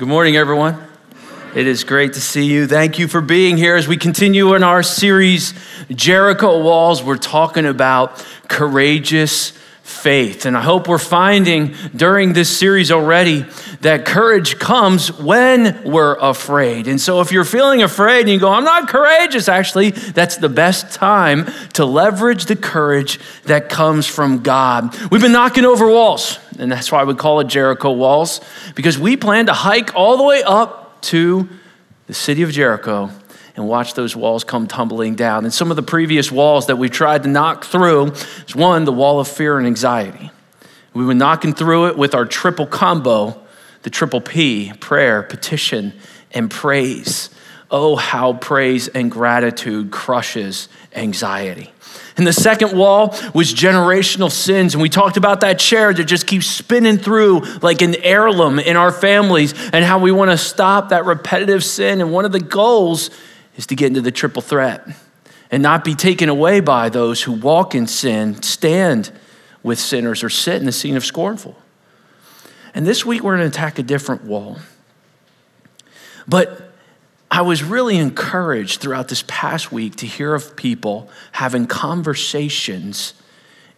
Good morning, everyone. It is great to see you. Thank you for being here as we continue in our series, Jericho Walls. We're talking about courageous faith. And I hope we're finding during this series already that courage comes when we're afraid. And so if you're feeling afraid and you go, I'm not courageous, actually, that's the best time to leverage the courage that comes from God. We've been knocking over walls, and that's why we call it Jericho Walls, because we plan to hike all the way up to the city of Jericho and watch those walls come tumbling down. And some of the previous walls that we tried to knock through is one, the wall of fear and anxiety. We were knocking through it with our triple combo, the triple P prayer, petition, and praise. Oh, how praise and gratitude crushes anxiety. And the second wall was generational sins. And we talked about that chair that just keeps spinning through like an heirloom in our families and how we want to stop that repetitive sin. And one of the goals is to get into the triple threat and not be taken away by those who walk in sin, stand with sinners, or sit in the scene of scornful. And this week we're going to attack a different wall. But I was really encouraged throughout this past week to hear of people having conversations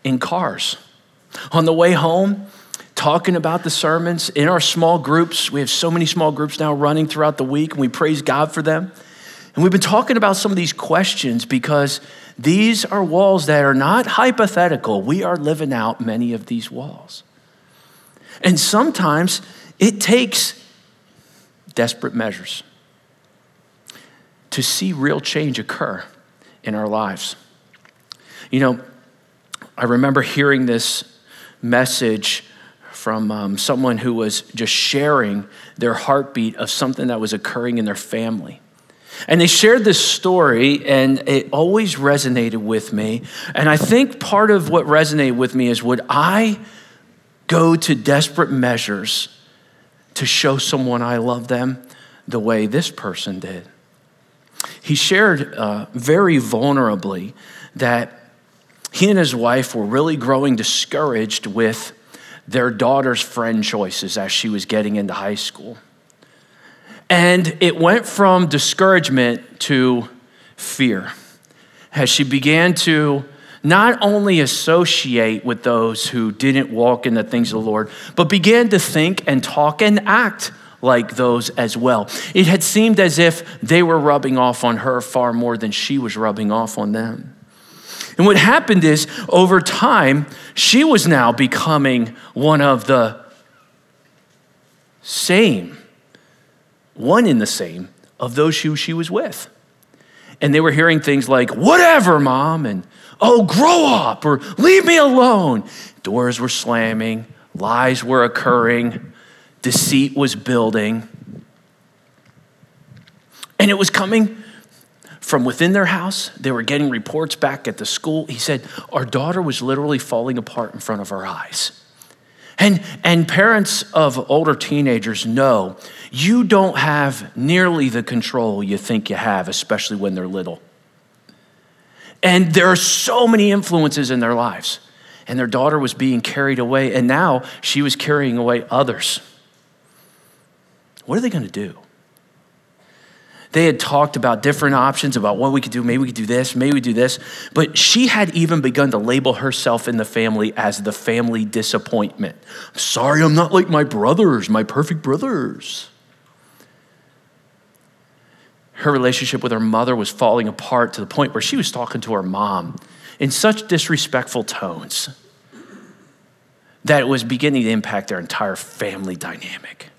in cars. On the way home, talking about the sermons in our small groups. We have so many small groups now running throughout the week, and we praise God for them. And we've been talking about some of these questions because these are walls that are not hypothetical. We are living out many of these walls. And sometimes it takes desperate measures to see real change occur in our lives. You know, I remember hearing this message from um, someone who was just sharing their heartbeat of something that was occurring in their family. And they shared this story, and it always resonated with me. And I think part of what resonated with me is would I go to desperate measures to show someone I love them the way this person did? He shared uh, very vulnerably that he and his wife were really growing discouraged with their daughter's friend choices as she was getting into high school. And it went from discouragement to fear as she began to not only associate with those who didn't walk in the things of the Lord, but began to think and talk and act like those as well. It had seemed as if they were rubbing off on her far more than she was rubbing off on them. And what happened is, over time, she was now becoming one of the same one in the same of those who she was with. And they were hearing things like, whatever, mom, and oh, grow up, or leave me alone. Doors were slamming, lies were occurring, deceit was building. And it was coming from within their house. They were getting reports back at the school. He said, Our daughter was literally falling apart in front of our eyes. And, and parents of older teenagers know you don't have nearly the control you think you have, especially when they're little. And there are so many influences in their lives. And their daughter was being carried away, and now she was carrying away others. What are they going to do? They had talked about different options about what we could do. Maybe we could do this, maybe we do this. But she had even begun to label herself in the family as the family disappointment. I'm sorry, I'm not like my brothers, my perfect brothers. Her relationship with her mother was falling apart to the point where she was talking to her mom in such disrespectful tones that it was beginning to impact their entire family dynamic.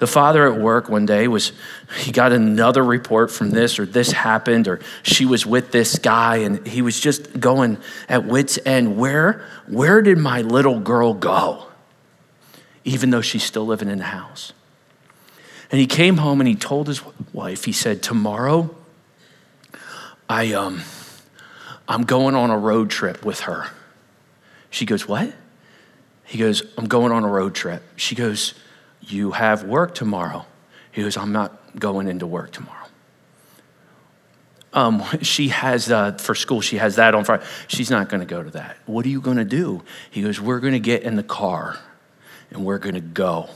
The father at work one day was, he got another report from this, or this happened, or she was with this guy, and he was just going at wits' end. Where, where did my little girl go? Even though she's still living in the house. And he came home and he told his wife, he said, Tomorrow, I, um, I'm going on a road trip with her. She goes, What? He goes, I'm going on a road trip. She goes, you have work tomorrow. He goes, I'm not going into work tomorrow. Um, she has, uh, for school, she has that on Friday. She's not going to go to that. What are you going to do? He goes, We're going to get in the car and we're going to go.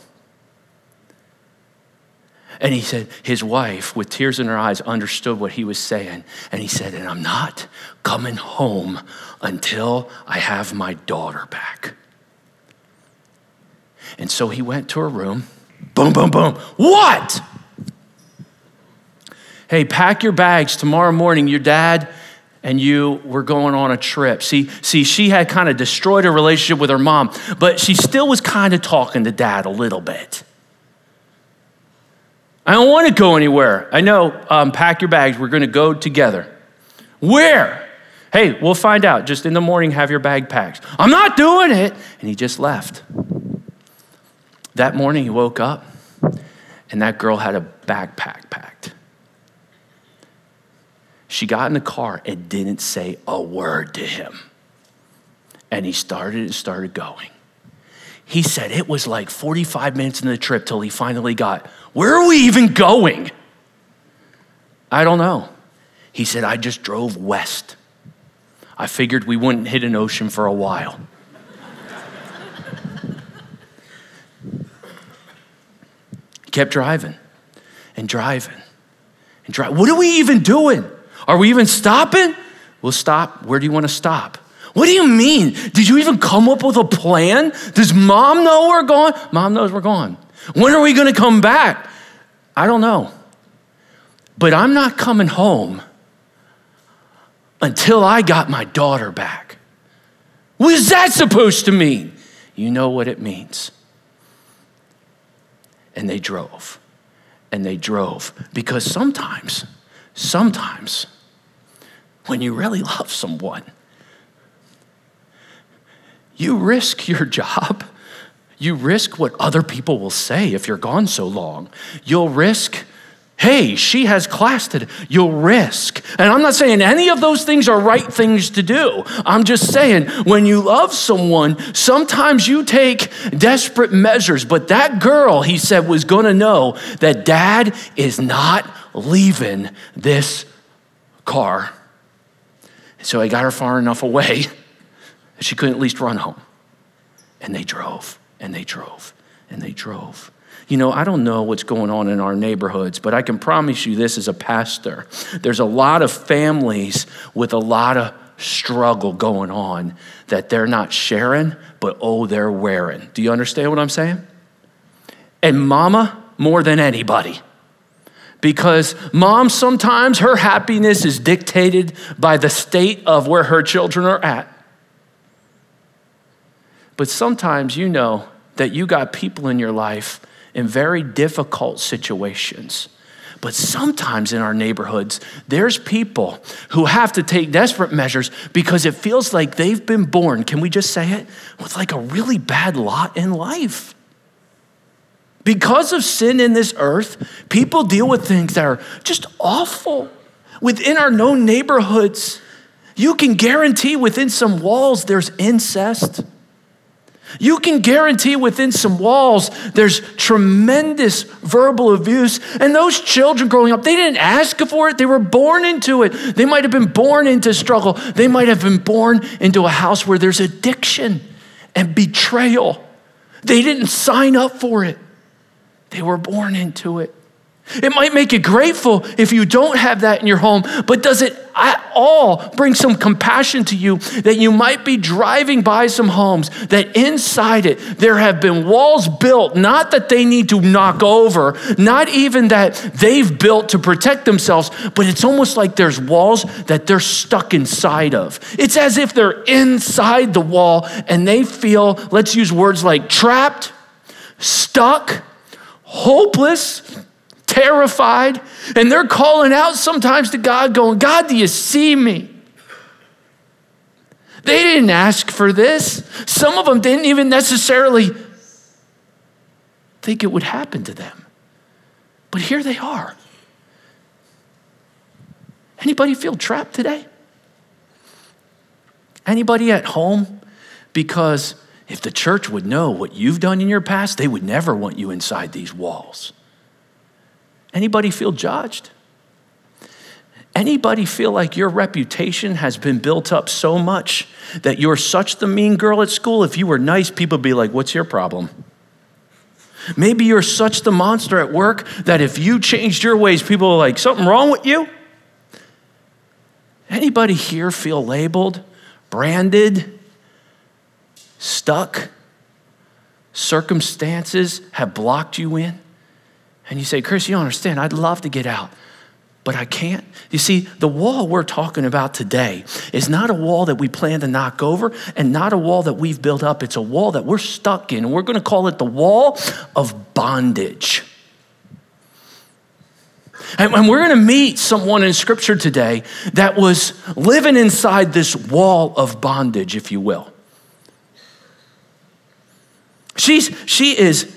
And he said, his wife, with tears in her eyes, understood what he was saying. And he said, And I'm not coming home until I have my daughter back. And so he went to her room. Boom, boom, boom. What? Hey, pack your bags. Tomorrow morning, your dad and you were going on a trip. See, see, she had kind of destroyed her relationship with her mom, but she still was kind of talking to dad a little bit. I don't want to go anywhere. I know, um, pack your bags. We're going to go together. Where? Hey, we'll find out. Just in the morning, have your bag packed. I'm not doing it. And he just left. That morning, he woke up, and that girl had a backpack packed. She got in the car and didn't say a word to him. And he started and started going. He said it was like 45 minutes into the trip till he finally got, Where are we even going? I don't know. He said, I just drove west. I figured we wouldn't hit an ocean for a while. Kept driving and driving and driving. What are we even doing? Are we even stopping? We'll stop. Where do you want to stop? What do you mean? Did you even come up with a plan? Does mom know we're going? Mom knows we're gone. When are we going to come back? I don't know. But I'm not coming home until I got my daughter back. What is that supposed to mean? You know what it means. And they drove. And they drove. Because sometimes, sometimes, when you really love someone, you risk your job. You risk what other people will say if you're gone so long. You'll risk, hey, she has class today. You'll risk. And I'm not saying any of those things are right things to do. I'm just saying when you love someone, sometimes you take desperate measures. But that girl, he said, was going to know that dad is not leaving this car so I got her far enough away that she couldn't at least run home. And they drove, and they drove, and they drove. You know, I don't know what's going on in our neighborhoods, but I can promise you this as a pastor. There's a lot of families with a lot of struggle going on that they're not sharing, but oh, they're wearing. Do you understand what I'm saying? And mama, more than anybody, because mom sometimes her happiness is dictated by the state of where her children are at. But sometimes you know that you got people in your life in very difficult situations. But sometimes in our neighborhoods, there's people who have to take desperate measures because it feels like they've been born, can we just say it, with like a really bad lot in life. Because of sin in this earth, people deal with things that are just awful. Within our known neighborhoods, you can guarantee within some walls there's incest. You can guarantee within some walls there's tremendous verbal abuse. And those children growing up, they didn't ask for it, they were born into it. They might have been born into struggle, they might have been born into a house where there's addiction and betrayal. They didn't sign up for it. They were born into it. It might make you grateful if you don't have that in your home, but does it at all bring some compassion to you that you might be driving by some homes that inside it there have been walls built, not that they need to knock over, not even that they've built to protect themselves, but it's almost like there's walls that they're stuck inside of. It's as if they're inside the wall and they feel, let's use words like trapped, stuck hopeless, terrified, and they're calling out sometimes to God, going, God, do you see me? They didn't ask for this. Some of them didn't even necessarily think it would happen to them. But here they are. Anybody feel trapped today? Anybody at home because if the church would know what you've done in your past, they would never want you inside these walls. Anybody feel judged? Anybody feel like your reputation has been built up so much that you're such the mean girl at school? If you were nice, people would be like, What's your problem? Maybe you're such the monster at work that if you changed your ways, people are like, something wrong with you? Anybody here feel labeled, branded, stuck? Circumstances have blocked you in? And you say, Chris, you don't understand. I'd love to get out but I can't. You see, the wall we're talking about today is not a wall that we plan to knock over and not a wall that we've built up. It's a wall that we're stuck in. We're going to call it the wall of bondage. And, and we're going to meet someone in scripture today that was living inside this wall of bondage, if you will. She's, she is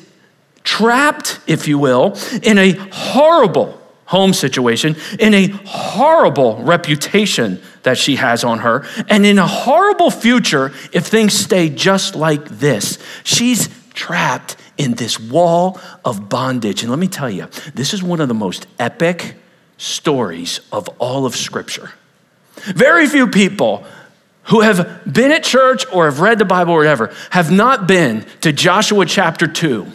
trapped, if you will, in a horrible home situation, in a horrible reputation that she has on her, and in a horrible future if things stay just like this. She's trapped in this wall of bondage. And let me tell you, this is one of the most epic stories of all of Scripture. Very few people who have been at church or have read the Bible or whatever have not been to Joshua chapter 2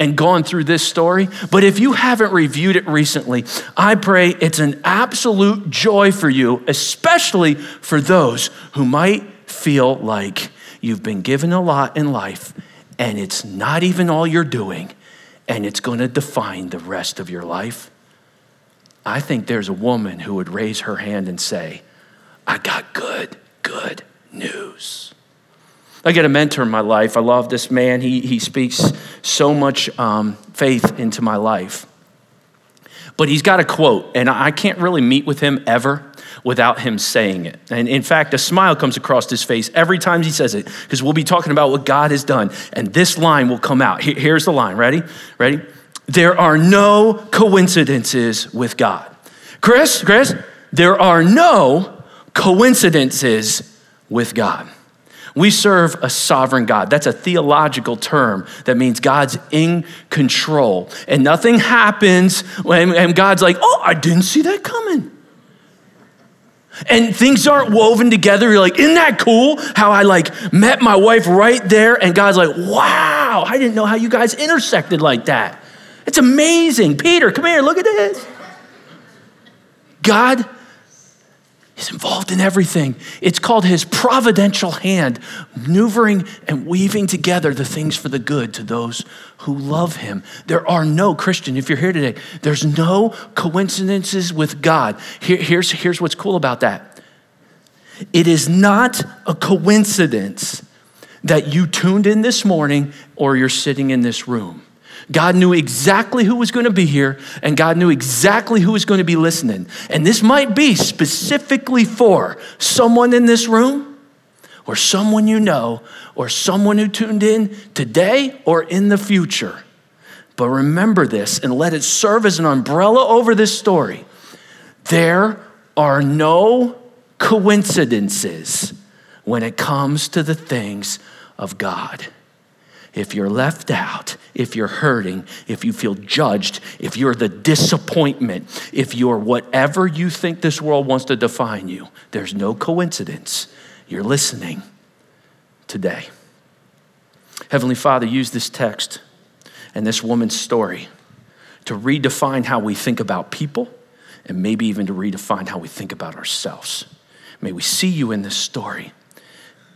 and gone through this story. But if you haven't reviewed it recently, I pray it's an absolute joy for you, especially for those who might feel like you've been given a lot in life and it's not even all you're doing and it's going to define the rest of your life. I think there's a woman who would raise her hand and say, I got good, good news. I get a mentor in my life. I love this man. He, he speaks so much um, faith into my life. But he's got a quote, and I can't really meet with him ever without him saying it. And in fact, a smile comes across his face every time he says it, because we'll be talking about what God has done. And this line will come out. Here's the line. Ready? Ready? There are no coincidences with God. Chris, Chris, there are no coincidences with God. We serve a sovereign God. That's a theological term that means God's in control. And nothing happens when and God's like, oh, I didn't see that coming. And things aren't woven together. You're like, isn't that cool? How I like met my wife right there, and God's like, wow, I didn't know how you guys intersected like that. It's amazing. Peter, come here, look at this. God He's involved in everything. It's called his providential hand, maneuvering and weaving together the things for the good to those who love him. There are no, Christian, if you're here today, there's no coincidences with God. Here, here's, here's what's cool about that it is not a coincidence that you tuned in this morning or you're sitting in this room. God knew exactly who was going to be here, and God knew exactly who was going to be listening. And this might be specifically for someone in this room, or someone you know, or someone who tuned in today or in the future. But remember this and let it serve as an umbrella over this story. There are no coincidences when it comes to the things of God if you're left out, if you're hurting, if you feel judged, if you're the disappointment, if you're whatever you think this world wants to define you, there's no coincidence. You're listening today. Heavenly Father, use this text and this woman's story to redefine how we think about people and maybe even to redefine how we think about ourselves. May we see you in this story.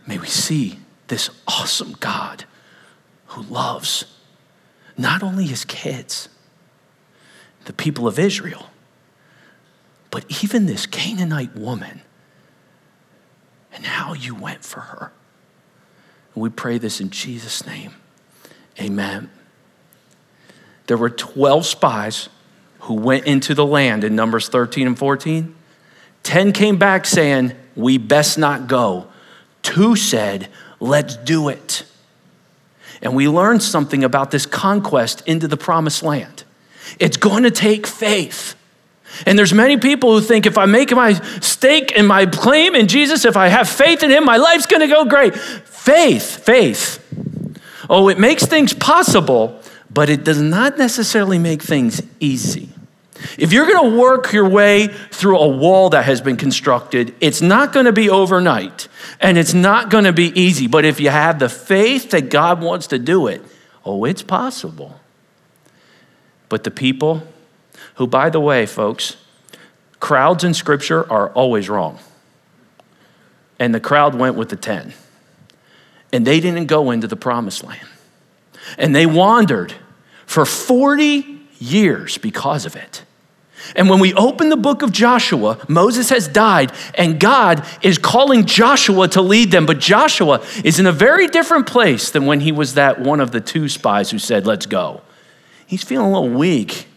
May we see this awesome God who loves not only his kids, the people of Israel, but even this Canaanite woman and how you went for her. And we pray this in Jesus' name. Amen. There were 12 spies who went into the land in Numbers 13 and 14. 10 came back saying, We best not go. Two said, Let's do it. And we learn something about this conquest into the promised land. It's going to take faith. And there's many people who think if I make my stake and my claim in Jesus, if I have faith in him, my life's going to go great. Faith, faith. Oh, it makes things possible, but it does not necessarily make things easy. If you're going to work your way through a wall that has been constructed, it's not going to be overnight and it's not going to be easy. But if you have the faith that God wants to do it, Oh, it's possible. But the people, who, by the way, folks, crowds in Scripture are always wrong. And the crowd went with the 10. And they didn't go into the promised land. And they wandered for 40 years because of it. And when we open the book of Joshua, Moses has died, and God is calling Joshua to lead them. But Joshua is in a very different place than when he was that one of the two spies who said, Let's go. He's feeling a little weak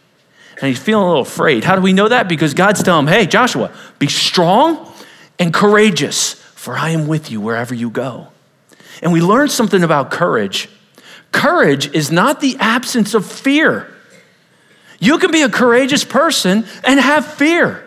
and he's feeling a little afraid. How do we know that? Because God's telling him, Hey, Joshua, be strong and courageous, for I am with you wherever you go. And we learn something about courage. Courage is not the absence of fear. You can be a courageous person and have fear.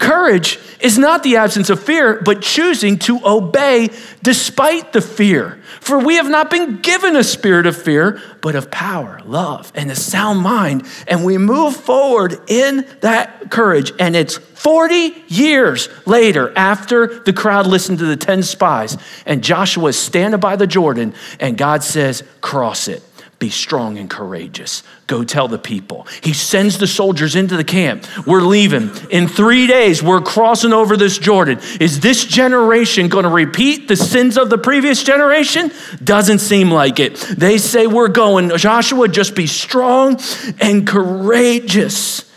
Courage is not the absence of fear, but choosing to obey despite the fear. For we have not been given a spirit of fear, but of power, love, and a sound mind. And we move forward in that courage. And it's 40 years later after the crowd listened to the 10 spies, and Joshua is standing by the Jordan, and God says, Cross it. Be strong and courageous. Go tell the people. He sends the soldiers into the camp. We're leaving. In three days, we're crossing over this Jordan. Is this generation going to repeat the sins of the previous generation? Doesn't seem like it. They say, We're going. Joshua, just be strong and courageous.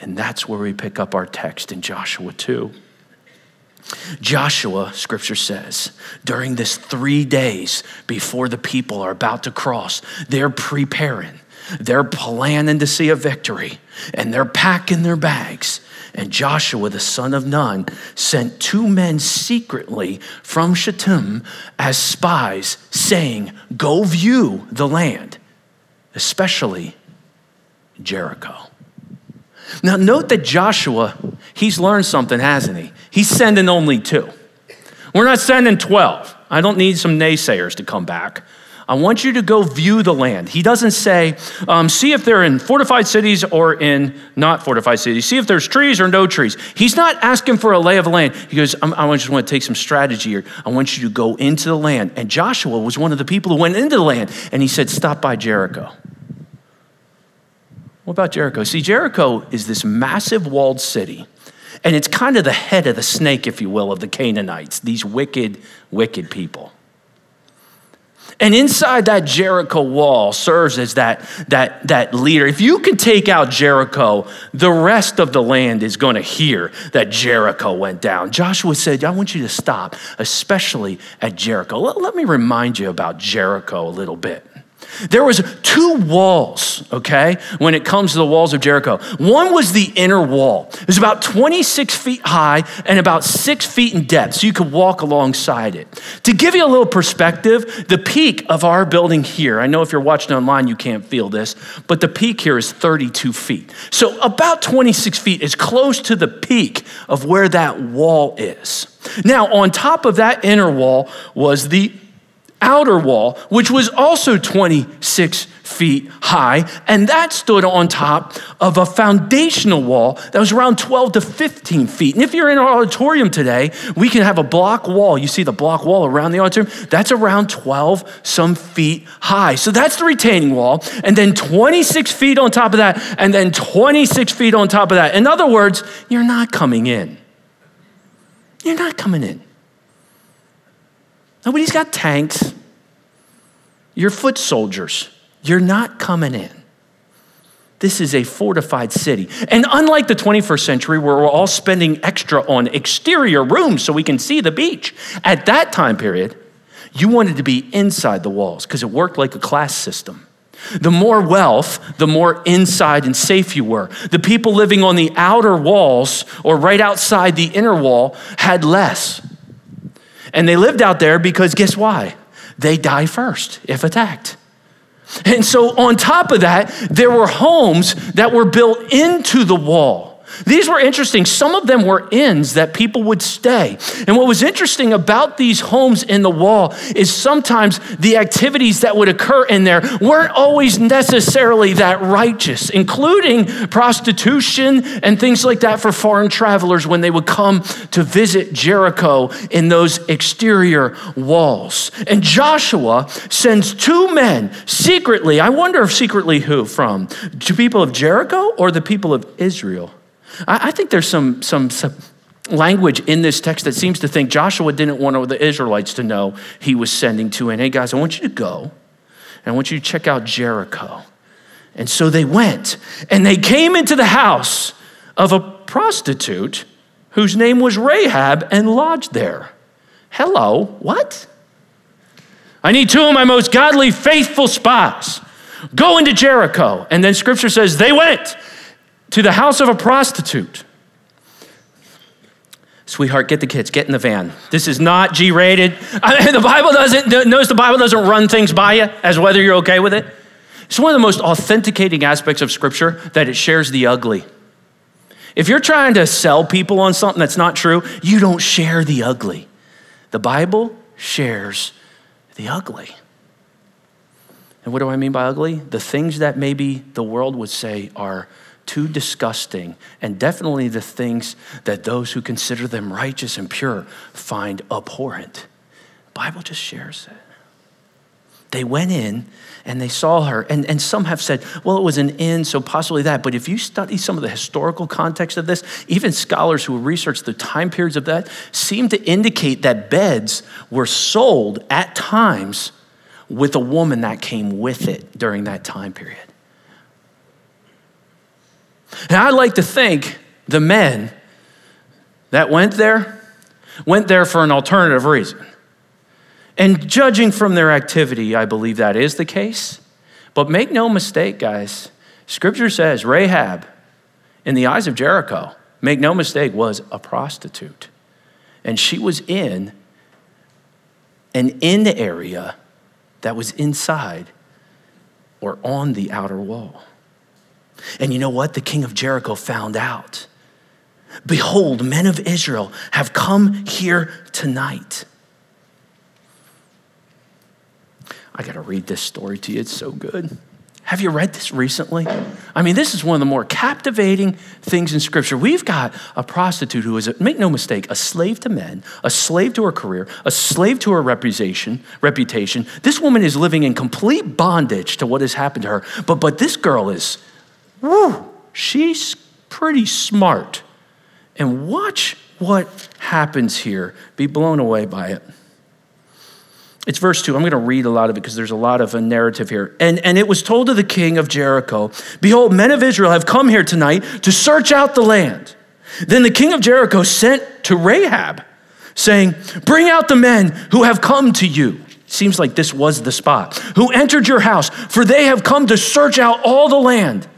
And that's where we pick up our text in Joshua 2. Joshua, scripture says, during this three days before the people are about to cross, they're preparing, they're planning to see a victory, and they're packing their bags. And Joshua, the son of Nun, sent two men secretly from Shittim as spies, saying, Go view the land, especially Jericho. Now, note that Joshua, he's learned something, hasn't he? He's sending only two. We're not sending 12. I don't need some naysayers to come back. I want you to go view the land. He doesn't say, um, see if they're in fortified cities or in not fortified cities. See if there's trees or no trees. He's not asking for a lay of land. He goes, I just want to take some strategy here. I want you to go into the land. And Joshua was one of the people who went into the land. And he said, stop by Jericho. What about Jericho? See, Jericho is this massive walled city, and it's kind of the head of the snake, if you will, of the Canaanites, these wicked, wicked people. And inside that Jericho wall serves as that, that, that leader. If you can take out Jericho, the rest of the land is going to hear that Jericho went down. Joshua said, I want you to stop, especially at Jericho. Let, let me remind you about Jericho a little bit. There was two walls, okay, when it comes to the walls of Jericho. One was the inner wall. It was about 26 feet high and about six feet in depth, so you could walk alongside it. To give you a little perspective, the peak of our building here, I know if you're watching online, you can't feel this, but the peak here is 32 feet. So about 26 feet is close to the peak of where that wall is. Now, on top of that inner wall was the outer wall, which was also 26 feet high, and that stood on top of a foundational wall that was around 12 to 15 feet. And if you're in our auditorium today, we can have a block wall. You see the block wall around the auditorium? That's around 12 some feet high. So that's the retaining wall, and then 26 feet on top of that, and then 26 feet on top of that. In other words, you're not coming in. You're not coming in. Nobody's got tanks. You're foot soldiers. You're not coming in. This is a fortified city. And unlike the 21st century, where we're all spending extra on exterior rooms so we can see the beach, at that time period, you wanted to be inside the walls because it worked like a class system. The more wealth, the more inside and safe you were. The people living on the outer walls or right outside the inner wall had less. And they lived out there because guess why? They die first if attacked. And so, on top of that, there were homes that were built into the wall. These were interesting. Some of them were inns that people would stay. And what was interesting about these homes in the wall is sometimes the activities that would occur in there weren't always necessarily that righteous, including prostitution and things like that for foreign travelers when they would come to visit Jericho in those exterior walls. And Joshua sends two men secretly, I wonder if secretly who from? To people of Jericho or the people of Israel? I, I think there's some, some, some language in this text that seems to think Joshua didn't want the Israelites to know he was sending to. in. Hey, guys, I want you to go and I want you to check out Jericho. And so they went and they came into the house of a prostitute whose name was Rahab and lodged there. Hello, what? I need two of my most godly, faithful spies. Go into Jericho. And then scripture says they went to the house of a prostitute. Sweetheart, get the kids, get in the van. This is not G rated. I mean, the Bible doesn't, notice the Bible doesn't run things by you as whether you're okay with it. It's one of the most authenticating aspects of Scripture that it shares the ugly. If you're trying to sell people on something that's not true, you don't share the ugly. The Bible shares the ugly. And what do I mean by ugly? The things that maybe the world would say are too disgusting, and definitely the things that those who consider them righteous and pure find abhorrent. The Bible just shares it. They went in and they saw her, and, and some have said, well, it was an inn, so possibly that. But if you study some of the historical context of this, even scholars who researched the time periods of that seem to indicate that beds were sold at times with a woman that came with it during that time period. And I'd like to think the men that went there went there for an alternative reason. And judging from their activity, I believe that is the case. But make no mistake, guys, scripture says Rahab, in the eyes of Jericho, make no mistake, was a prostitute. And she was in an inn area that was inside or on the outer wall. And you know what? The king of Jericho found out. Behold, men of Israel have come here tonight. I got to read this story to you. It's so good. Have you read this recently? I mean, this is one of the more captivating things in Scripture. We've got a prostitute who is, a, make no mistake, a slave to men, a slave to her career, a slave to her reputation. Reputation. This woman is living in complete bondage to what has happened to her. But but this girl is woo, she's pretty smart. And watch what happens here. Be blown away by it. It's verse 2. I'm going to read a lot of it because there's a lot of a narrative here. And, and it was told to the king of Jericho Behold, men of Israel have come here tonight to search out the land. Then the king of Jericho sent to Rahab, saying, Bring out the men who have come to you. Seems like this was the spot. Who entered your house, for they have come to search out all the land.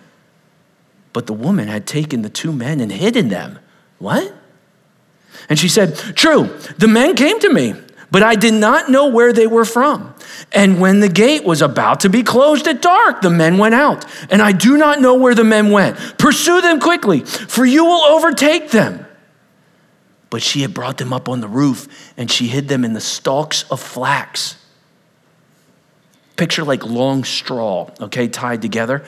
But the woman had taken the two men and hidden them. What? And she said, True, the men came to me, but I did not know where they were from. And when the gate was about to be closed at dark, the men went out. And I do not know where the men went. Pursue them quickly, for you will overtake them. But she had brought them up on the roof, and she hid them in the stalks of flax. Picture like long straw, okay, tied together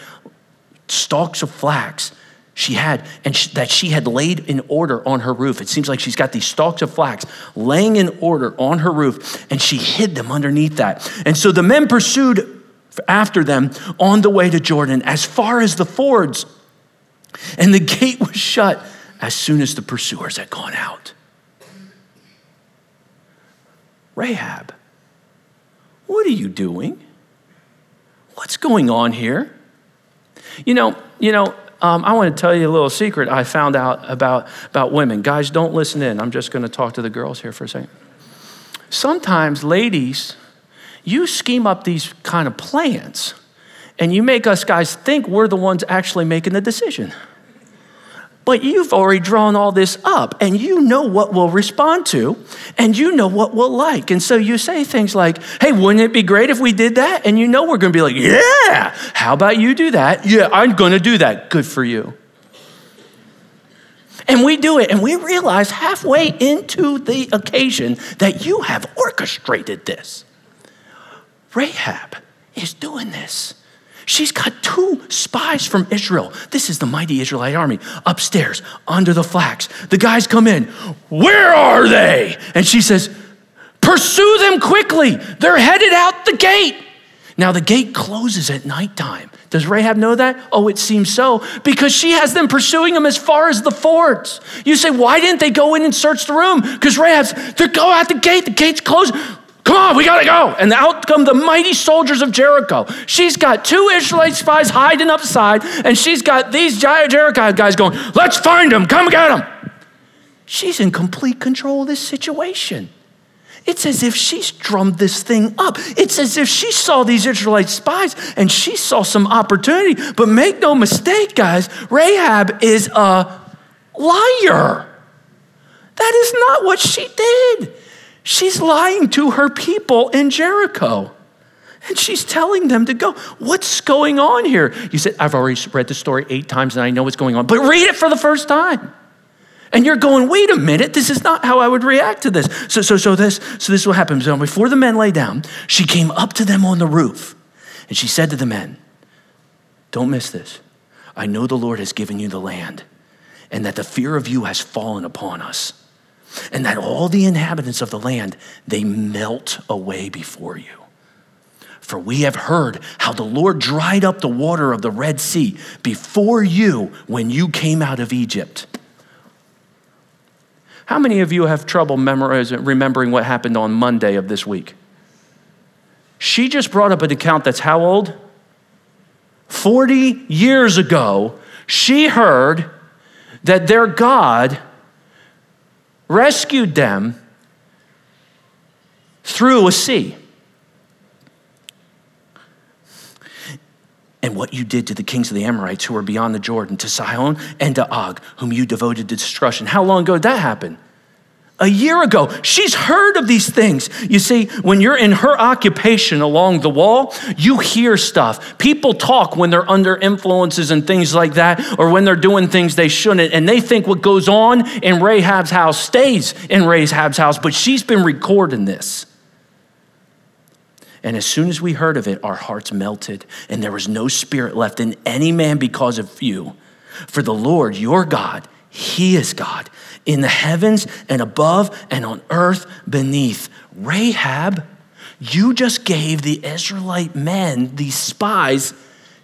stalks of flax she had and she, that she had laid in order on her roof. It seems like she's got these stalks of flax laying in order on her roof and she hid them underneath that. And so the men pursued after them on the way to Jordan as far as the fords. And the gate was shut as soon as the pursuers had gone out. Rahab, what are you doing? What's going on here? You know, you know, um, I want to tell you a little secret I found out about, about women. Guys, don't listen in. I'm just going to talk to the girls here for a second. Sometimes, ladies, you scheme up these kind of plans and you make us guys think we're the ones actually making the decision. But you've already drawn all this up and you know what we'll respond to and you know what we'll like. And so you say things like, hey, wouldn't it be great if we did that? And you know we're going to be like, yeah, how about you do that? Yeah, I'm going to do that. Good for you. And we do it, and we realize halfway into the occasion that you have orchestrated this. Rahab is doing this. She's got two spies from Israel. This is the mighty Israelite army upstairs under the flax. The guys come in. Where are they? And she says, Pursue them quickly. They're headed out the gate. Now, the gate closes at nighttime. Does Rahab know that? Oh, it seems so, because she has them pursuing them as far as the forts. You say, why didn't they go in and search the room? Because Rahab's, they go out the gate, the gate's closed. Come on, we gotta go. And out come the mighty soldiers of Jericho. She's got two Israelite spies hiding upside, and she's got these Jericho guys going, let's find them, come get them. She's in complete control of this situation. It's as if she's drummed this thing up. It's as if she saw these Israelite spies and she saw some opportunity. But make no mistake, guys, Rahab is a liar. That is not what she did. She's lying to her people in Jericho. And she's telling them to go. What's going on here? You said, I've already read the story eight times and I know what's going on, but read it for the first time. And you're going, wait a minute, this is not how I would react to this. So, so, so this, so this is what happened. So before the men lay down, she came up to them on the roof, and she said to the men, Don't miss this. I know the Lord has given you the land, and that the fear of you has fallen upon us, and that all the inhabitants of the land they melt away before you. For we have heard how the Lord dried up the water of the Red Sea before you when you came out of Egypt how many of you have trouble memorizing, remembering what happened on Monday of this week? She just brought up an account that's how old? 40 years ago, she heard that their God rescued them through a sea. and what you did to the kings of the Amorites who were beyond the Jordan, to Sihon and to Og, whom you devoted to destruction. How long ago did that happen? A year ago. She's heard of these things. You see, when you're in her occupation along the wall, you hear stuff. People talk when they're under influences and things like that, or when they're doing things they shouldn't, and they think what goes on in Rahab's house stays in Rahab's house, but she's been recording this. And as soon as we heard of it, our hearts melted, and there was no spirit left in any man because of you. For the Lord, your God, He is God in the heavens and above and on earth beneath. Rahab, you just gave the Israelite men, these spies,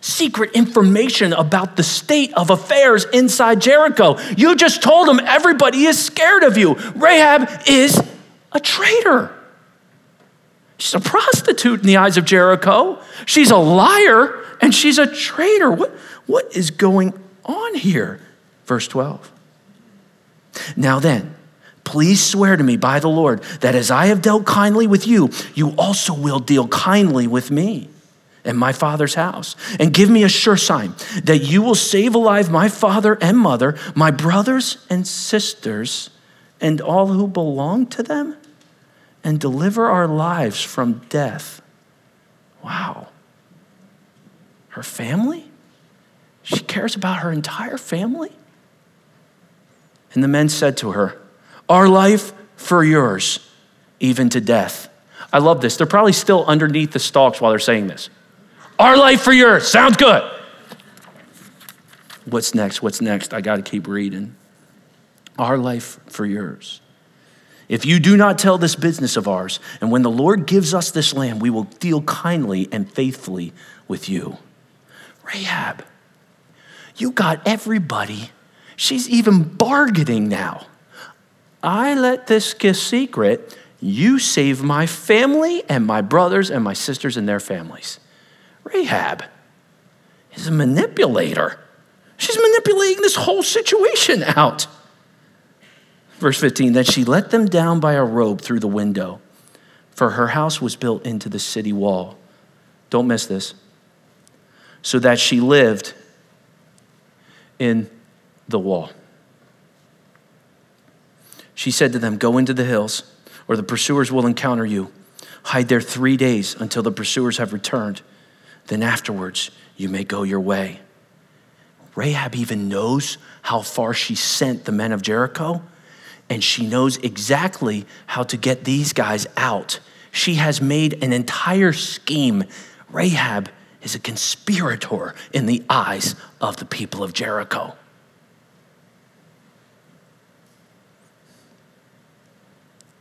secret information about the state of affairs inside Jericho. You just told them everybody is scared of you. Rahab is a traitor. She's a prostitute in the eyes of Jericho. She's a liar and she's a traitor. What, what is going on here? Verse 12. Now then, please swear to me by the Lord that as I have dealt kindly with you, you also will deal kindly with me and my father's house. And give me a sure sign that you will save alive my father and mother, my brothers and sisters, and all who belong to them and deliver our lives from death. Wow. Her family? She cares about her entire family? And the men said to her, Our life for yours, even to death. I love this. They're probably still underneath the stalks while they're saying this. Our life for yours. Sounds good. What's next? What's next? I got to keep reading. Our life for yours. If you do not tell this business of ours, and when the Lord gives us this land, we will deal kindly and faithfully with you. Rahab, you got everybody. She's even bargaining now. I let this get secret. You save my family and my brothers and my sisters and their families. Rahab is a manipulator. She's manipulating this whole situation out. Verse 15 Then she let them down by a rope through the window, for her house was built into the city wall. Don't miss this. So that she lived in the wall. She said to them, Go into the hills, or the pursuers will encounter you. Hide there three days until the pursuers have returned. Then afterwards, you may go your way. Rahab even knows how far she sent the men of Jericho, and she knows exactly how to get these guys out. She has made an entire scheme. Rahab is a conspirator in the eyes of the people of Jericho.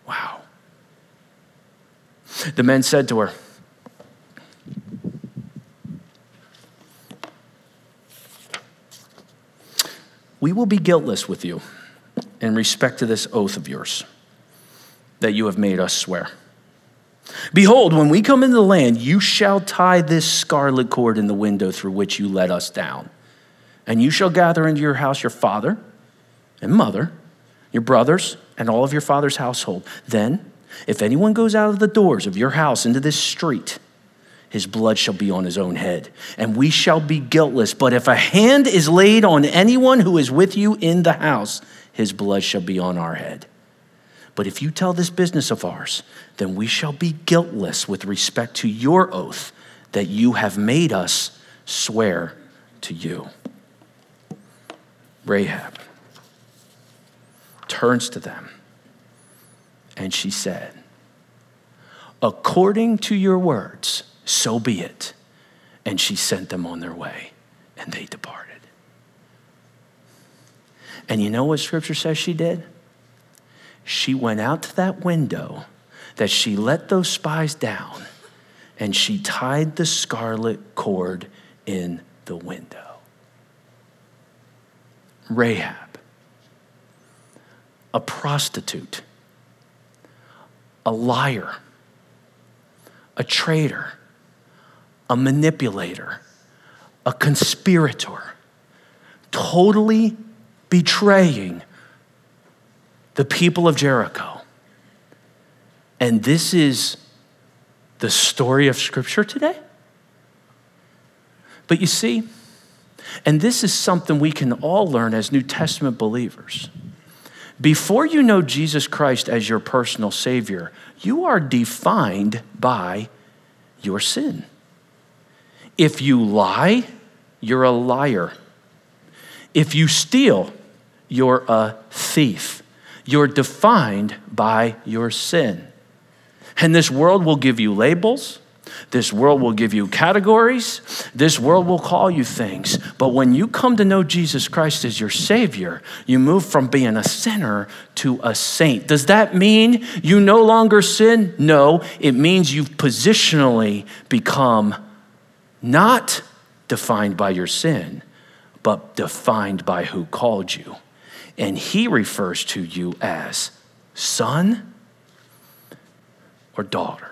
Wow. The men said to her, We will be guiltless with you in respect to this oath of yours that you have made us swear. Behold, when we come into the land, you shall tie this scarlet cord in the window through which you let us down. And you shall gather into your house your father and mother, your brothers, and all of your father's household. Then, if anyone goes out of the doors of your house into this street, his blood shall be on his own head, and we shall be guiltless. But if a hand is laid on anyone who is with you in the house, his blood shall be on our head. But if you tell this business of ours, then we shall be guiltless with respect to your oath that you have made us swear to you. Rahab turns to them and she said, According to your words, so be it. And she sent them on their way, and they departed. And you know what scripture says she did? She went out to that window that she let those spies down, and she tied the scarlet cord in the window. Rahab, a prostitute, a liar, a traitor a manipulator, a conspirator, totally betraying the people of Jericho. And this is the story of Scripture today? But you see, and this is something we can all learn as New Testament believers. Before you know Jesus Christ as your personal Savior, you are defined by your sin. If you lie, you're a liar. If you steal, you're a thief. You're defined by your sin. And this world will give you labels. This world will give you categories. This world will call you things. But when you come to know Jesus Christ as your Savior, you move from being a sinner to a saint. Does that mean you no longer sin? No, it means you've positionally become not defined by your sin, but defined by who called you. And he refers to you as son or daughter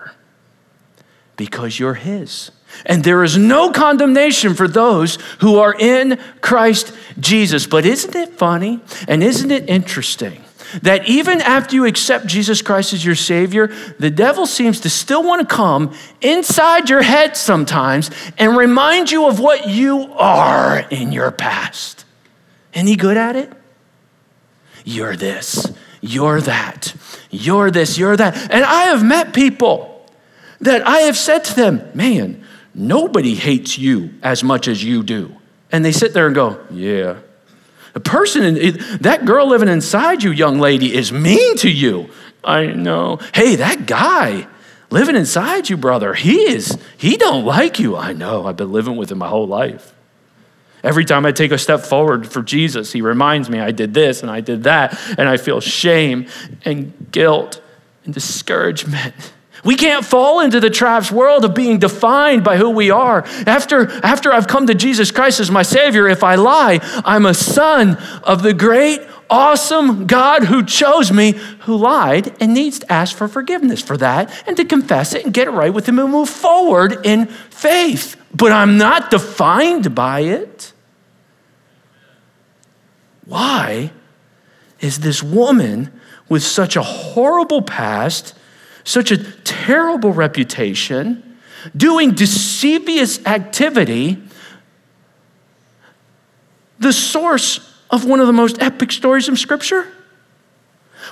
because you're his. And there is no condemnation for those who are in Christ Jesus. But isn't it funny and isn't it interesting that even after you accept Jesus Christ as your Savior, the devil seems to still want to come inside your head sometimes and remind you of what you are in your past. Any good at it? You're this, you're that, you're this, you're that. And I have met people that I have said to them, man, nobody hates you as much as you do. And they sit there and go, yeah. The person, in, that girl living inside you, young lady, is mean to you. I know. Hey, that guy living inside you, brother, he is, he don't like you. I know. I've been living with him my whole life. Every time I take a step forward for Jesus, he reminds me I did this and I did that, and I feel shame and guilt and discouragement. We can't fall into the traps world of being defined by who we are. After, after I've come to Jesus Christ as my Savior, if I lie, I'm a son of the great, awesome God who chose me, who lied and needs to ask for forgiveness for that and to confess it and get it right with Him and move forward in faith. But I'm not defined by it. Why is this woman with such a horrible past? Such a terrible reputation, doing deceivious activity, the source of one of the most epic stories in Scripture?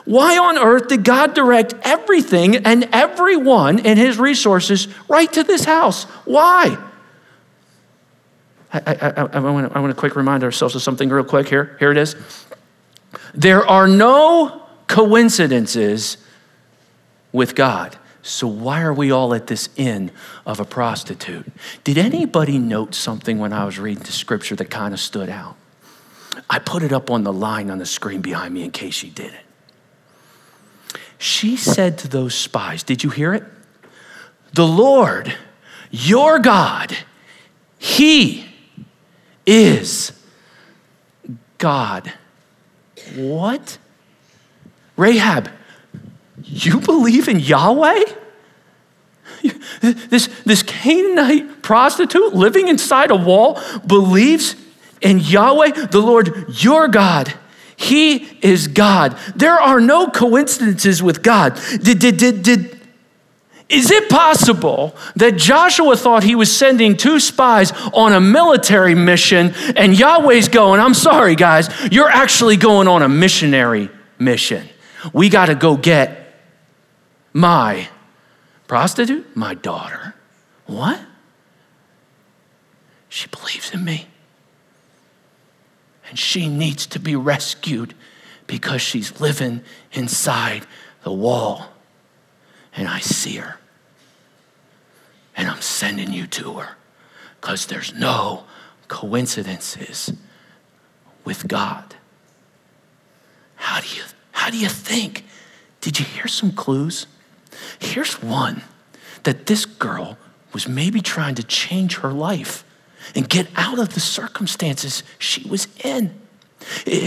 Why on earth did God direct everything and everyone in his resources right to this house? Why? I, I, I, I want to quick remind ourselves of something real quick here. Here it is. There are no coincidences with God. So, why are we all at this inn of a prostitute? Did anybody note something when I was reading the scripture that kind of stood out? I put it up on the line on the screen behind me in case you didn't. She said to those spies, Did you hear it? The Lord, your God, He is God. What? Rahab, you believe in Yahweh? This, this Canaanite prostitute living inside a wall believes in Yahweh, the Lord your God. He is God. There are no coincidences with God. Did, did, did, did, is it possible that Joshua thought he was sending two spies on a military mission and Yahweh's going, I'm sorry, guys, you're actually going on a missionary mission? We got to go get my prostitute, my daughter. What? She believes in me. And she needs to be rescued because she's living inside the wall. And I see her. And I'm sending you to her because there's no coincidences with God. How do you how do you think? Did you hear some clues? Here's one that this girl was maybe trying to change her life and get out of the circumstances she was in.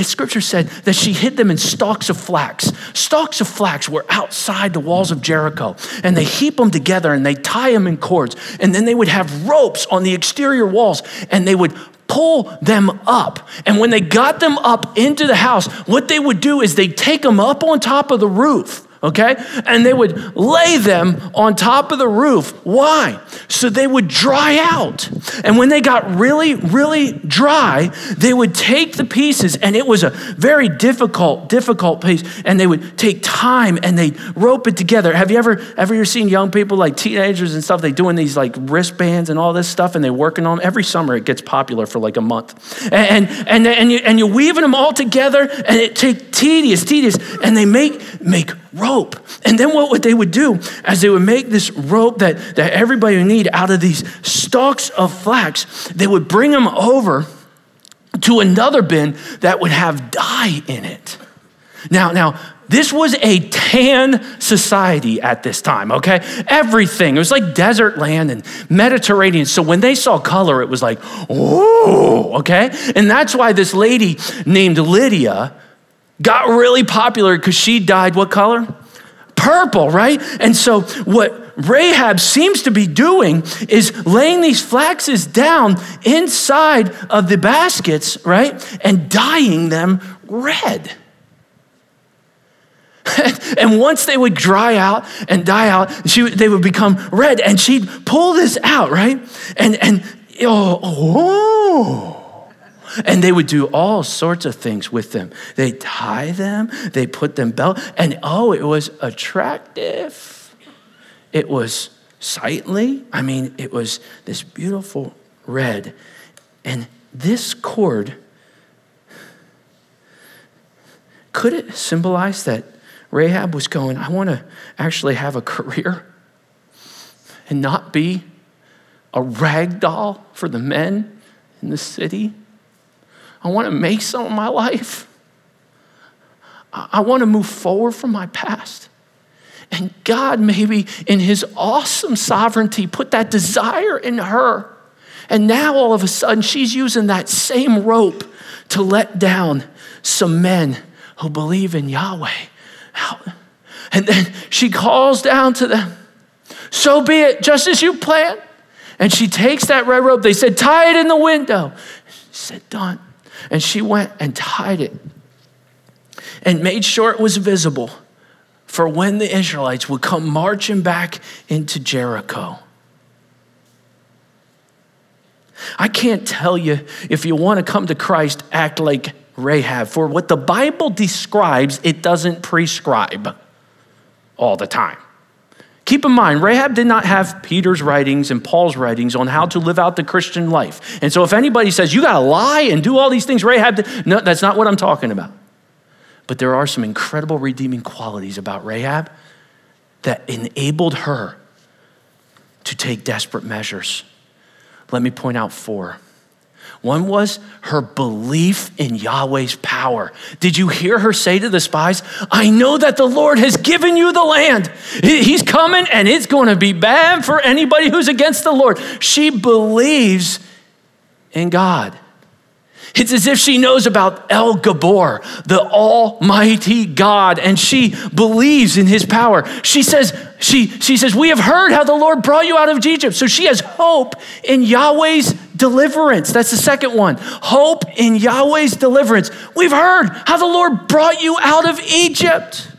Scripture said that she hid them in stalks of flax. Stalks of flax were outside the walls of Jericho, and they heap them together and they tie them in cords. And then they would have ropes on the exterior walls, and they would pull them up. And when they got them up into the house, what they would do is they'd take them up on top of the roof okay? And they would lay them on top of the roof. Why? So they would dry out. And when they got really, really dry, they would take the pieces, and it was a very difficult, difficult piece. And they would take time and they'd rope it together. Have you ever ever seen young people like teenagers and stuff? They doing these like wristbands and all this stuff, and they working on them. every summer. It gets popular for like a month, and and and, and you and you're weaving them all together, and it takes tedious, tedious, and they make make rope. And then what would they would do as they would make this rope that, that everybody would need out of these stalks of flax, they would bring them over to another bin that would have dye in it. Now, now, this was a tan society at this time, okay? Everything. It was like desert land and Mediterranean. So when they saw color, it was like, oh, okay? And that's why this lady named Lydia got really popular because she dyed what color? Purple, right? And so what Rahab seems to be doing is laying these flaxes down inside of the baskets, right? And dyeing them red. and once they would dry out and die out, she, they would become red. And she'd pull this out, right? And, and oh, oh and they would do all sorts of things with them. They tie them, they put them belt, and oh, it was attractive. It was sightly. I mean, it was this beautiful red. And this cord, could it symbolize that Rahab was going, I want to actually have a career and not be a rag doll for the men in the city? I want to make some of my life. I want to move forward from my past. And God, maybe in His awesome sovereignty, put that desire in her. And now all of a sudden, she's using that same rope to let down some men who believe in Yahweh. And then she calls down to them, So be it, just as you planned. And she takes that red rope. They said, Tie it in the window. She said, Done. And she went and tied it and made sure it was visible for when the Israelites would come marching back into Jericho. I can't tell you if you want to come to Christ, act like Rahab. For what the Bible describes, it doesn't prescribe all the time. Keep in mind, Rahab did not have Peter's writings and Paul's writings on how to live out the Christian life. And so if anybody says, you got to lie and do all these things, Rahab, did, no, that's not what I'm talking about. But there are some incredible redeeming qualities about Rahab that enabled her to take desperate measures. Let me point out four. One was her belief in Yahweh's power. Did you hear her say to the spies, I know that the Lord has given you the land. He's coming and it's going to be bad for anybody who's against the Lord. She believes in God. It's as if she knows about El Gibbor, the Almighty God, and she believes in his power. She says, she, she says, We have heard how the Lord brought you out of Egypt. So she has hope in Yahweh's deliverance. That's the second one. Hope in Yahweh's deliverance. We've heard how the Lord brought you out of Egypt.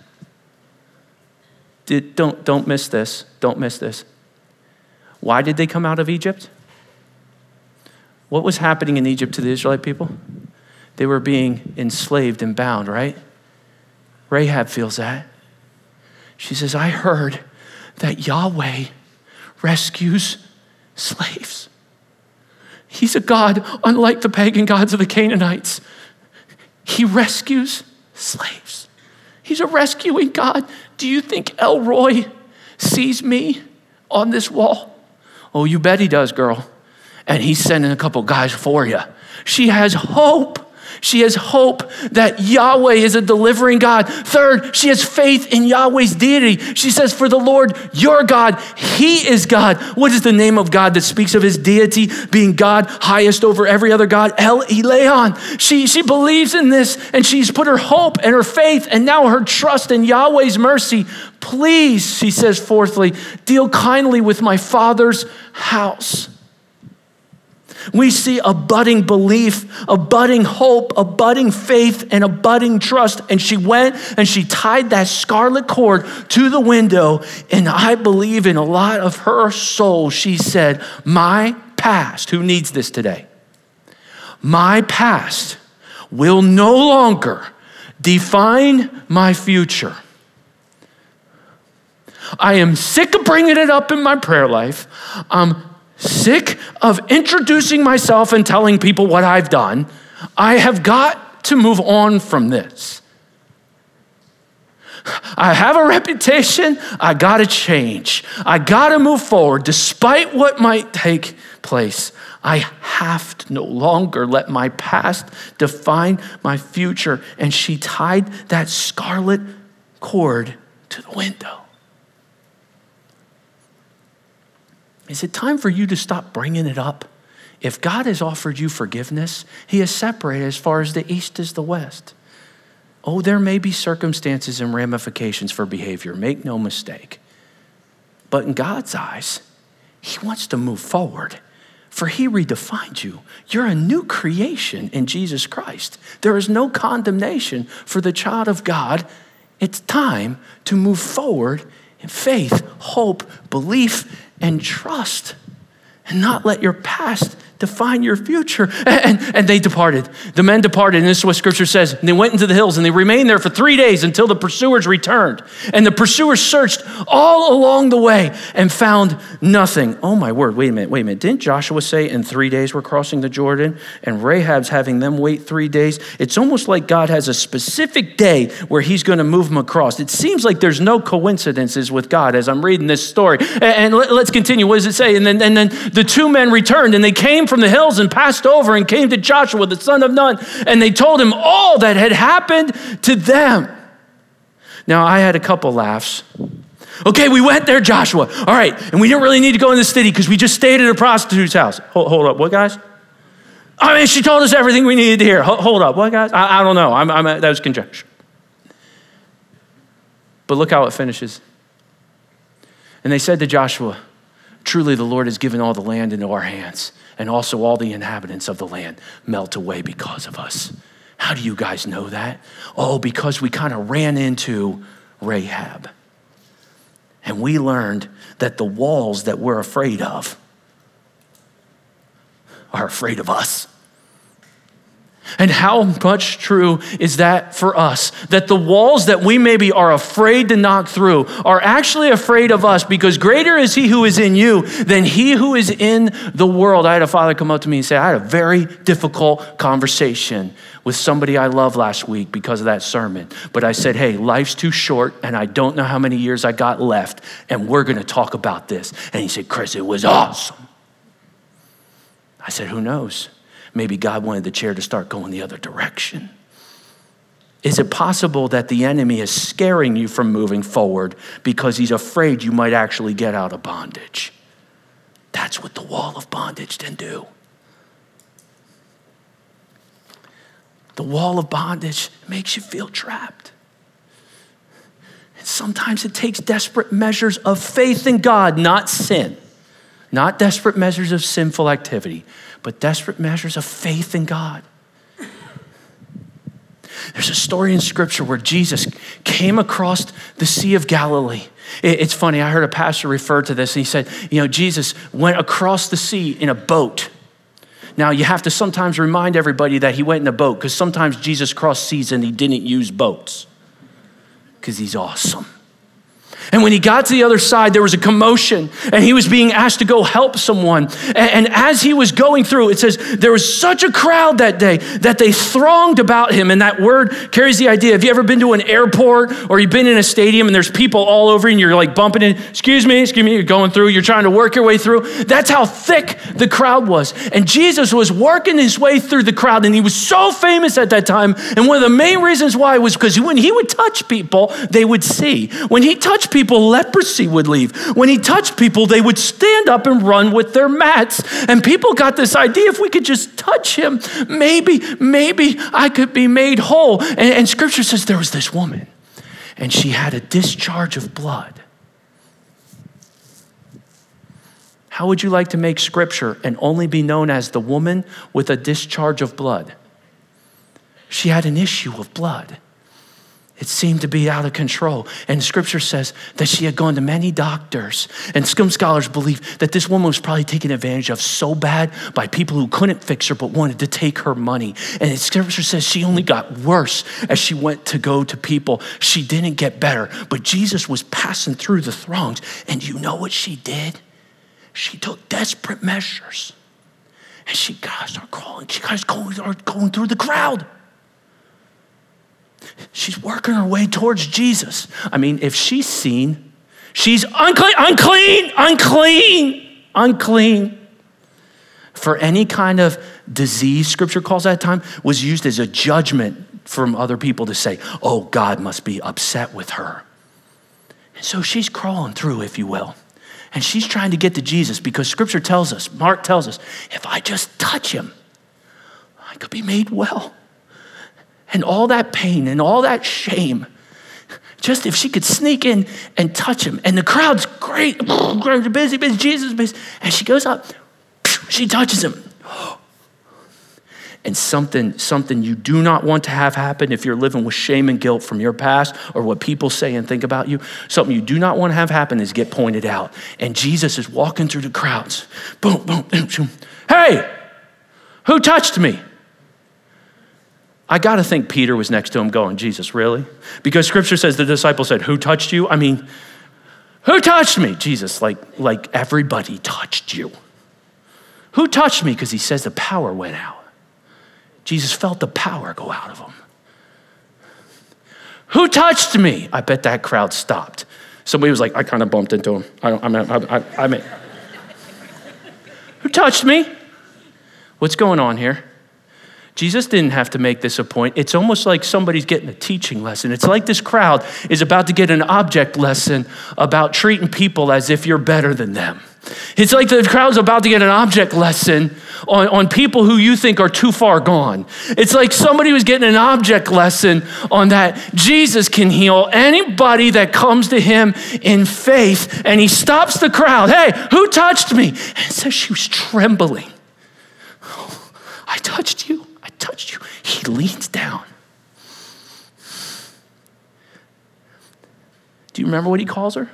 Did, don't, don't miss this. Don't miss this. Why did they come out of Egypt? What was happening in Egypt to the Israelite people? They were being enslaved and bound, right? Rahab feels that. She says, I heard that Yahweh rescues slaves. He's a God unlike the pagan gods of the Canaanites. He rescues slaves. He's a rescuing God. Do you think El Roi sees me on this wall? Oh, you bet he does, girl and he's sending a couple guys for you. She has hope. She has hope that Yahweh is a delivering God. Third, she has faith in Yahweh's deity. She says, For the Lord your God, He is God. What is the name of God that speaks of His deity being God, highest over every other God? El Elyon. She, she believes in this and she's put her hope and her faith and now her trust in Yahweh's mercy. Please, she says, fourthly, deal kindly with my father's house. We see a budding belief, a budding hope, a budding faith, and a budding trust. And she went and she tied that scarlet cord to the window. And I believe in a lot of her soul, she said, My past, who needs this today? My past will no longer define my future. I am sick of bringing it up in my prayer life. I'm sick of introducing myself and telling people what I've done. I have got to move on from this. I have a reputation. I got to change. I got to move forward despite what might take place. I have to no longer let my past define my future. And she tied that scarlet cord to the window. Is it time for you to stop bringing it up? If God has offered you forgiveness, He has separated as far as the east is the west. Oh, there may be circumstances and ramifications for behavior, make no mistake. But in God's eyes, He wants to move forward, for He redefined you. You're a new creation in Jesus Christ. There is no condemnation for the child of God. It's time to move forward in faith, hope, belief, and trust and not let your past define your future. And, and they departed. The men departed, and this is what scripture says. And they went into the hills and they remained there for three days until the pursuers returned. And the pursuers searched all along the way and found nothing. Oh my word, wait a minute, wait a minute. Didn't Joshua say in three days we're crossing the Jordan? And Rahab's having them wait three days. It's almost like God has a specific day where he's going to move them across. It seems like there's no coincidences with God as I'm reading this story. And, let's continue. What does it say? And then, and then the two men returned and they came from the hills and passed over and came to Joshua, the son of Nun, and they told him all that had happened to them. Now, I had a couple laughs. Okay, we went there, Joshua. All right, and we didn't really need to go in the city because we just stayed at a prostitute's house. Hold, hold, up, what, guys? I mean, she told us everything we needed to hear. Hold, hold up, what, guys? I, I don't know. I'm, I'm, that was conjecture. But look how it finishes. And they said to Joshua, Truly, the Lord has given all the land into our hands, and also all the inhabitants of the land melt away because of us. How do you guys know that? Oh, because we kind of ran into Rahab. And we learned that the walls that we're afraid of are afraid of us. And how much true is that for us? That the walls that we maybe are afraid to knock through are actually afraid of us because greater is he who is in you than he who is in the world. I had a father come up to me and say, I had a very difficult conversation with somebody I love last week because of that sermon. But I said, hey, life's too short and I don't know how many years I got left, and we're going to talk about this. And he said, Chris, it was awesome. I said, who knows? Maybe God wanted the chair to start going the other direction. Is it possible that the enemy is scaring you from moving forward because he's afraid you might actually get out of bondage? That's what the wall of bondage can do. The wall of bondage makes you feel trapped. And sometimes it takes desperate measures of faith in God, not sin. Not desperate measures of sinful activity, but desperate measures of faith in God. There's a story in Scripture where Jesus came across the Sea of Galilee. It's funny, I heard a pastor refer to this, and he said, You know, Jesus went across the sea in a boat. Now, you have to sometimes remind everybody that he went in a boat because sometimes Jesus crossed seas and he didn't use boats because he's awesome. And when he got to the other side, there was a commotion, and he was being asked to go help someone. And, as he was going through, it says there was such a crowd that day that they thronged about him. And that word carries the idea. Have you ever been to an airport or you've been in a stadium and there's people all over and you're like bumping in, excuse me, excuse me, you're going through, you're trying to work your way through? That's how thick the crowd was. And Jesus was working his way through the crowd, and he was so famous at that time. And one of the main reasons why was because when he would touch people, they would see. When he touched people, leprosy would leave. When he touched people, they would stand up and run with their mats. And people got this idea if we could just touch him, maybe, maybe I could be made whole. And, and scripture says there was this woman, and she had a discharge of blood. How would you like to make scripture and only be known as the woman with a discharge of blood? She had an issue of blood. It seemed to be out of control. And scripture says that she had gone to many doctors. And some scholars believe that this woman was probably taken advantage of so bad by people who couldn't fix her but wanted to take her money. And scripture says she only got worse as she went to go to people. She didn't get better. But Jesus was passing through the throngs. And you know what she did? She took desperate measures. And she got start crawling. She got start going through the crowd. She's working her way towards Jesus. I mean, if she's seen, she's unclean, unclean, unclean, unclean. For any kind of disease, scripture calls that time, was used as a judgment from other people to say, oh, God must be upset with her. And so she's crawling through, if you will. And she's trying to get to Jesus because scripture tells us, Mark tells us, if I just touch him, I could be made well and all that pain and all that shame. Just if she could sneak in and touch him, and the crowd's great, busy, busy, Jesus, busy, and she goes up, she touches him. And something, something you do not want to have happen if you're living with shame and guilt from your past or what people say and think about you, something you do not want to have happen is get pointed out. And Jesus is walking through the crowds. Boom, boom, boom, boom. Hey, who touched me? I got to think Peter was next to him going, Jesus, really? Because scripture says the disciple said, Who touched you? I mean, who touched me? Jesus, like, like everybody touched you. Who touched me? Because he says the power went out. Jesus felt the power go out of him. Who touched me? I bet that crowd stopped. Somebody was like, I kind of bumped into him. I, don't, I mean, I, I, I mean, who touched me? What's going on here? Jesus didn't have to make this a point. It's almost like somebody's getting a teaching lesson. It's like this crowd is about to get an object lesson about treating people as if you're better than them. It's like the crowd's about to get an object lesson on, on people who you think are too far gone. It's like somebody was getting an object lesson on that Jesus can heal anybody that comes to him in faith. And he stops the crowd. Hey, who touched me? And says she was trembling. I touched you touched you. He leans down. Do you remember what he calls her?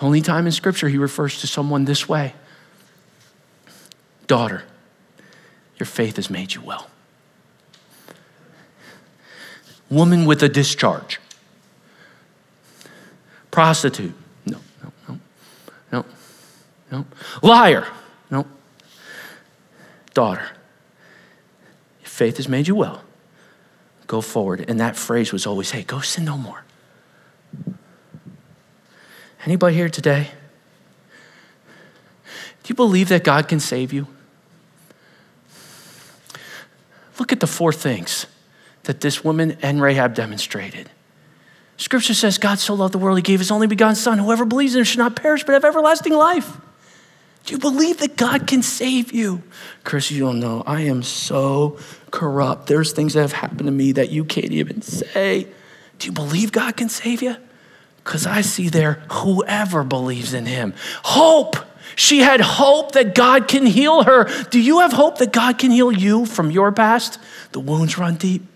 Only time in Scripture he refers to someone this way Daughter, your faith has made you well. woman with a discharge. Prostitute. No, no, no, no, no. Liar. No. Daughter. Faith has made you well. Go forward. And that phrase was always, hey, go sin no more. Anybody here today? Do you believe that God can save you? Look at the four things that this woman and Rahab demonstrated. Scripture says, God so loved the world, he gave his only begotten Son. Whoever believes in him should not perish, but have everlasting life. Do you believe that God can save you? Chris, you don't know. I am so corrupt. There's things that have happened to me that you can't even say. Do you believe God can save you? Because I see there whoever believes in him. Hope. She had hope that God can heal her. Do you have hope that God can heal you from your past? The wounds run deep.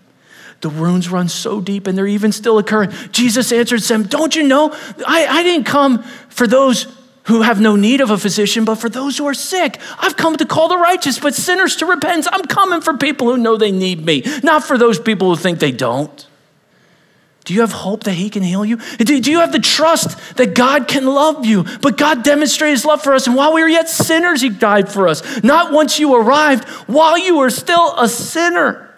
The wounds run so deep and they're even still occurring. Jesus answered them, Don't you know? I, I didn't come for those who have no need of a physician, but for those who are sick. I've come to call the righteous, but sinners to repentance. I'm coming for people who know they need me, not for those people who think they don't. Do you have hope that He can heal you? Do, you have the trust that God can love you? But God demonstrated His love for us, and while we were yet sinners, He died for us. Not once you arrived, while you were still a sinner.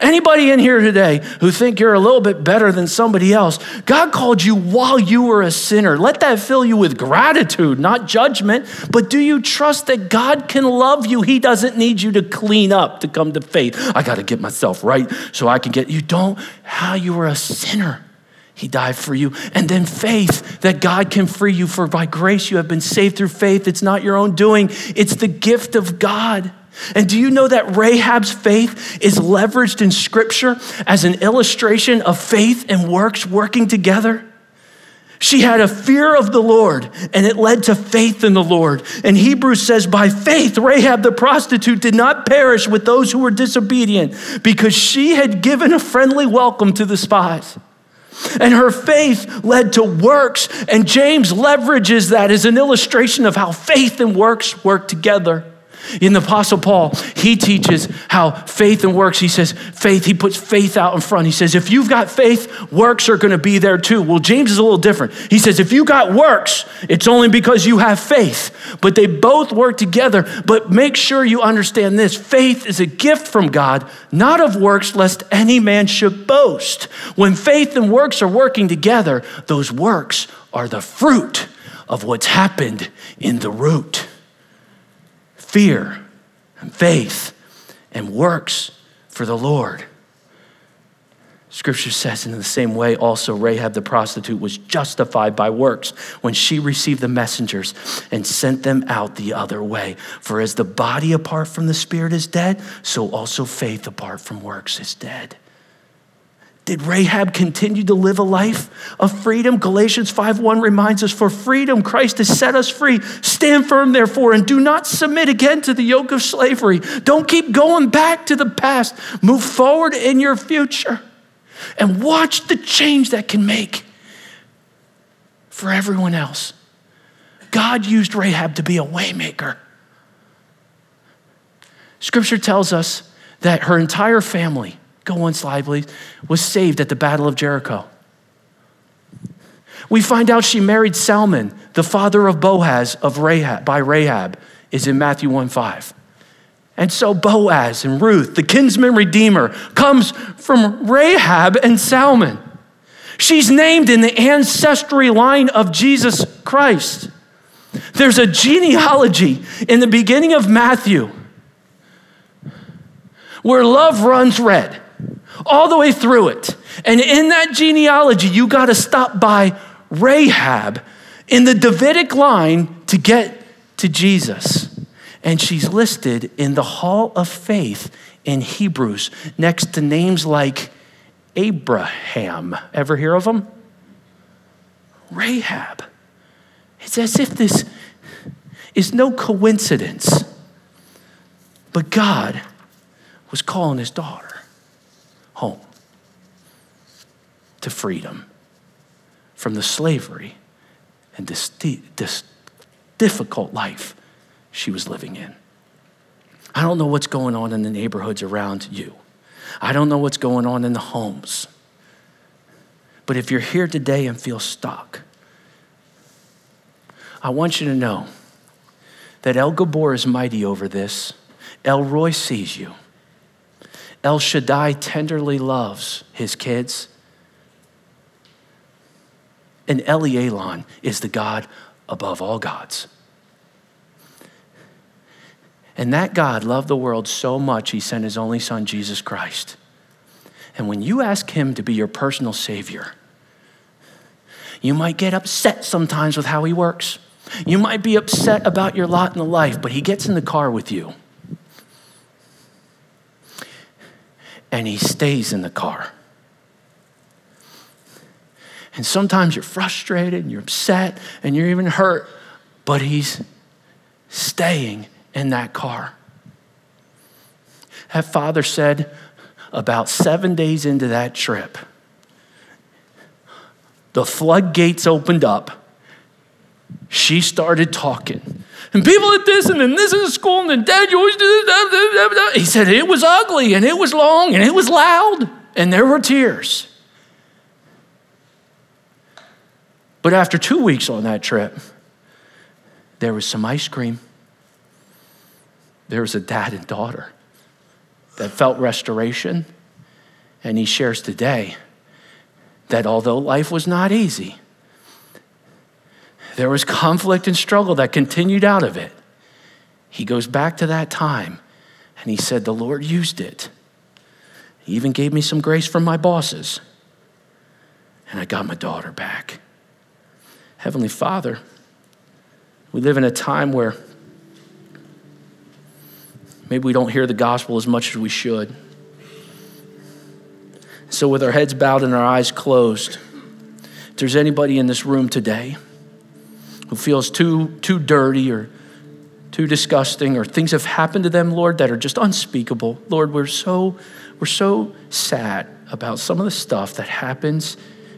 Anybody in here today who think you're a little bit better than somebody else, God called you while you were a sinner. Let that fill you with gratitude, not judgment. But do you trust that God can love you? He doesn't need you to clean up to come to faith. I got to get myself right so I can get you. Don't, how you were a sinner. He died for you. And then faith that God can free you, for by grace you have been saved through faith. It's not your own doing, it's the gift of God. And do you know that Rahab's faith is leveraged in Scripture as an illustration of faith and works working together? She had a fear of the Lord, and it led to faith in the Lord. And Hebrews says, By faith, Rahab the prostitute did not perish with those who were disobedient, because she had given a friendly welcome to the spies. And her faith led to works, and James leverages that as an illustration of how faith and works work together. In the Apostle Paul, he teaches how faith and works, he says, faith, he puts faith out in front. He says, if you've got faith, works are going to be there too. Well, James is a little different. He says, if you got works, it's only because you have faith. But they both work together. But make sure you understand this faith is a gift from God, not of works, lest any man should boast. When faith and works are working together, those works are the fruit of what's happened in the root fear and faith and works for the Lord. Scripture says, in the same way, also Rahab the prostitute was justified by works when she received the messengers and sent them out the other way. For as the body apart from the spirit is dead, so also faith apart from works is dead. Did Rahab continue to live a life of freedom? Galatians 5:1 reminds us for freedom Christ has set us free. Stand firm therefore and do not submit again to the yoke of slavery. Don't keep going back to the past. Move forward in your future and watch the change that can make for everyone else. God used Rahab to be a waymaker. Scripture tells us that her entire family Go one slide, please. Was saved at the Battle of Jericho. We find out she married Salmon, the father of Boaz of Rahab, by Rahab, is in Matthew 1 5. And so Boaz and Ruth, the kinsman redeemer, comes from Rahab and Salmon. She's named in the ancestry line of Jesus Christ. There's a genealogy in the beginning of Matthew where love runs red all the way through it. And in that genealogy, you got to stop by Rahab in the Davidic line to get to Jesus. And she's listed in the Hall of Faith in Hebrews next to names like Abraham. Ever hear of him? Rahab. It's as if this is no coincidence, but God was calling his daughter home to freedom from the slavery and this, this difficult life she was living in. I don't know what's going on in the neighborhoods around you. I don't know what's going on in the homes But if you're here today and feel stuck, I want you to know that El Gibbor is mighty over this. El Roi sees you. El Shaddai tenderly loves his kids. And Elyon is the God above all gods. And that God loved the world so much, he sent his only son, Jesus Christ. And when you ask him to be your personal savior, you might get upset sometimes with how he works. You might be upset about your lot in the life, but he gets in the car with you. And he stays in the car. And sometimes you're frustrated and you're upset and you're even hurt, but he's staying in that car. That father said about seven days into that trip, the floodgates opened up. She started talking. And people at this, and then this is school, and then dad, you always do this. He said it was ugly, and it was long, and it was loud, and there were tears. But after two weeks on that trip, there was some ice cream there was a dad and daughter that felt restoration. And he shares today that although life was not easy, there was conflict and struggle that continued out of it. He goes back to that time and he said, The Lord used it. He even gave me some grace from my bosses. And I got my daughter back. Heavenly Father, we live in a time where Maybe we don't hear the gospel as much as we should. So, with our heads bowed and our eyes closed, if there's anybody in this room today who feels too, too dirty or too disgusting or things have happened to them, Lord, that are just unspeakable, Lord, we're so, we're so sad about some of the stuff that happens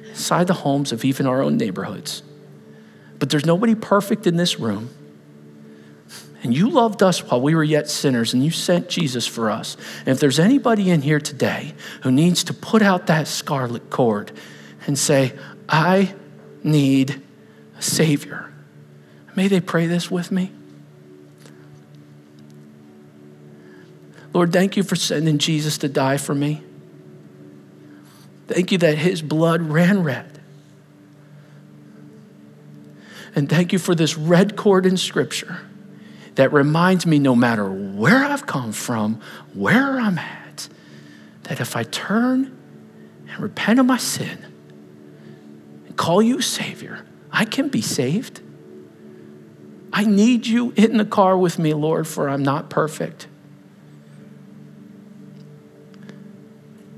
inside the homes of even our own neighborhoods. But there's nobody perfect in this room. And you loved us while we were yet sinners, and you sent Jesus for us. And if there's anybody in here today who needs to put out that scarlet cord and say, I need a Savior, may they pray this with me. Lord, thank you for sending Jesus to die for me. Thank you that his blood ran red. And thank you for this red cord in Scripture that reminds me no matter where I've come from, where I'm at, that if I turn and repent of my sin and call you Savior, I can be saved. I need you in the car with me, Lord, for I'm not perfect.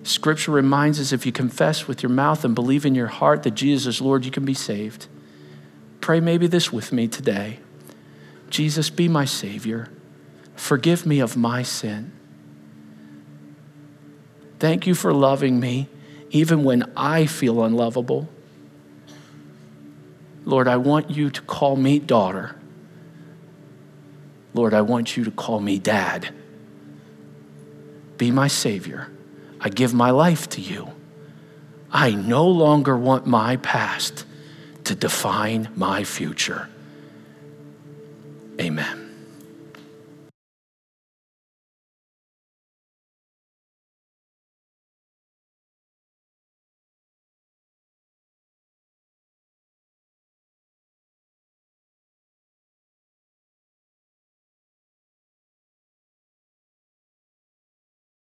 Scripture reminds us if you confess with your mouth and believe in your heart that Jesus is Lord, you can be saved. Pray maybe this with me today. Jesus, be my Savior. Forgive me of my sin. Thank you for loving me even when I feel unlovable. Lord, I want you to call me daughter. Lord, I want you to call me dad. Be my Savior. I give my life to you. I no longer want my past to define my future. Amen.